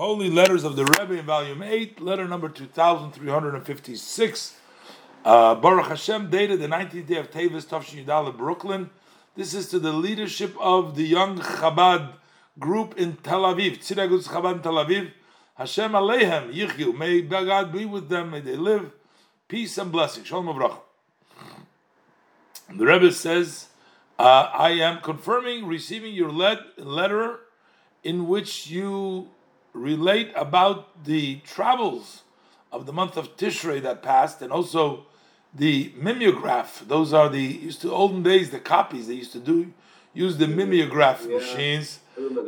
Holy Letters of the Rebbe in Volume 8, letter number 2356. Uh, Baruch Hashem, dated the 19th day of Tevis, Tafshin Yudala, Brooklyn. This is to the leadership of the young Chabad group in Tel Aviv, Tziragus Chabad in Tel Aviv. Hashem Aleichem, Yichyu. May God be with them, may they live. Peace and blessing. Shalom Avracha. The Rebbe says, uh, I am confirming receiving your let- letter in which you relate about the travels of the month of Tishrei that passed, and also the mimeograph. Those are the used to olden days the copies they used to do use the mimeograph Yeah. machines.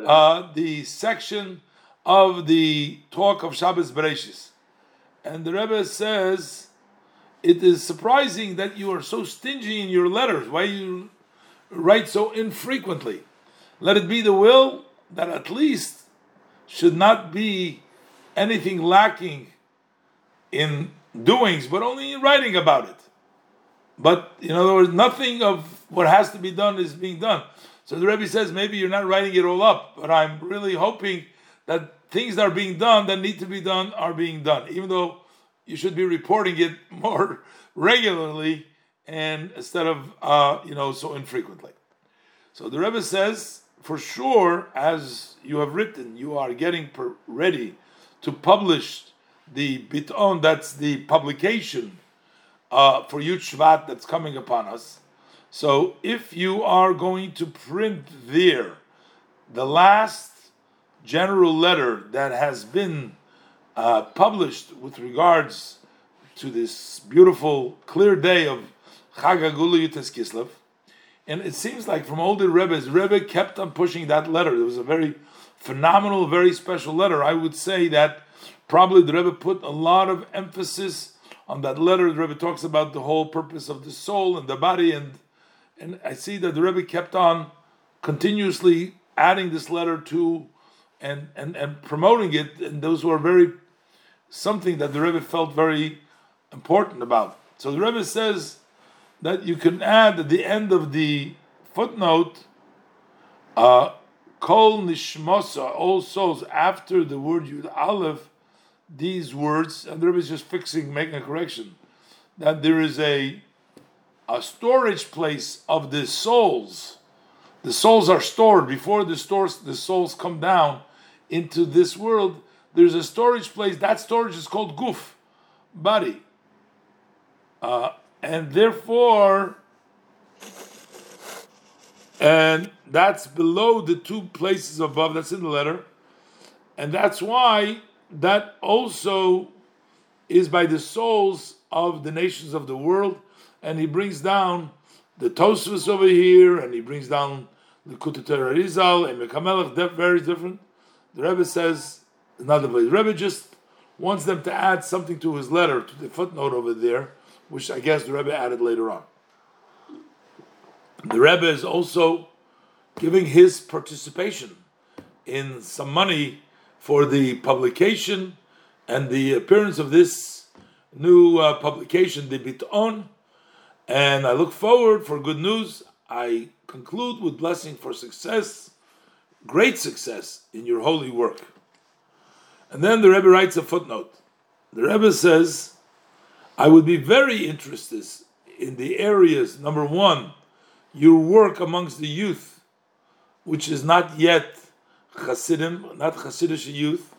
Uh, the section of the talk of Shabbos Bereshis, and the Rebbe says it is surprising that you are so stingy in your letters. Why you write so infrequently? Let it be the will that at least should not be anything lacking in doings, but only in writing about it. But in other words, nothing of what has to be done is being done. So the Rebbe says maybe you're not writing it all up, but I'm really hoping that things that are being done that need to be done are being done, even though you should be reporting it more regularly and instead of uh, you know so infrequently. So the Rebbe says, for sure, as you have written, you are getting per- ready to publish the biton. That's the publication uh, for Yud Shvat that's coming upon us. So if you are going to print there the last general letter that has been uh, published with regards to this beautiful, clear day of Chag HaGeulah Yud-Tes Kislev, and it seems like from older Rebbe's, Rebbe kept on pushing that letter. It was a very phenomenal, very special letter. I would say that probably the Rebbe put a lot of emphasis on that letter. The Rebbe talks about the whole purpose of the soul and the body, and and I see that the Rebbe kept on continuously adding this letter to and and, and promoting it, and those were very something that the Rebbe felt very important about. So the Rebbe says that you can add at the end of the footnote, uh, kol nishmosa, all souls, after the word yud aleph, these words, and the Rebbe is just fixing, making a correction, that there is a a storage place of the souls. The souls are stored before the stores, the souls come down into this world. There's a storage place. That storage is called guf, body, uh, and therefore, and that's below the two places above. That's in the letter, and that's why that also is by the souls of the nations of the world and he brings down the Tosfos over here, and he brings down the Kuteter Rizal and Mekamelech, they're very different. The Rebbe says another place. The Rebbe just wants them to add something to his letter, to the footnote over there, which I guess the Rebbe added later on. The Rebbe is also giving his participation in some money for the publication and the appearance of this new uh, publication, the Biton, and I look forward for good news. I conclude with blessing for success, great success in your holy work. And then the Rebbe writes a footnote. The Rebbe says, I would be very interested in the areas, number one, your work amongst the youth, which is not yet Hasidim, not Hasidic youth,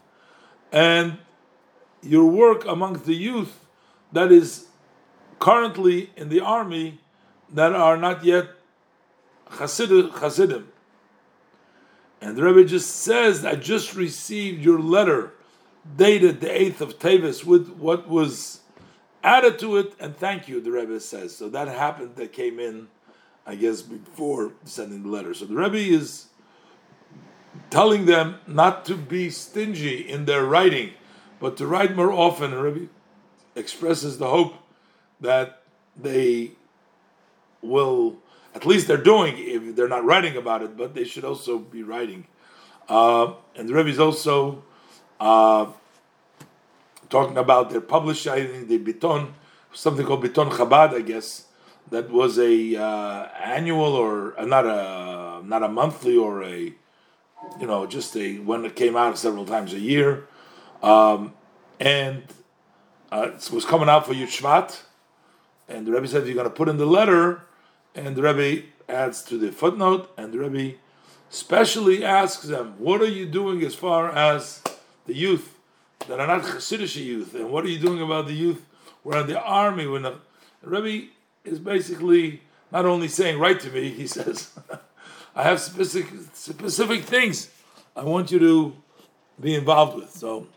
and your work amongst the youth that is currently in the army that are not yet Hasid, Hasidim. And the Rebbe just says, I just received your letter dated the 8th of Tevis with what was added to it, and thank you, the Rebbe says. So that happened, that came in, I guess, before sending the letter. So the Rebbe is telling them not to be stingy in their writing, but to write more often. The Rebbe expresses the hope that they will, at least they're doing, if they're not writing about it, but they should also be writing. Uh, and the Rebbe is also uh, talking about their publishing, the Biton, something called Biton Chabad, I guess, that was a uh, annual or uh, not a not a monthly or a you know, just a when it came out several times a year, um, and uh, it was coming out for Yud Shvat, and the Rebbe said you're going to put in the letter, and the Rebbe adds to the footnote, and the Rebbe specially asks them, "What are you doing as far as the youth that are not Hasidic youth, and what are you doing about the youth who are in the army?" When the, Rebbe is basically not only saying, "Write to me," he says, "I have specific specific things I want you to be involved with." So.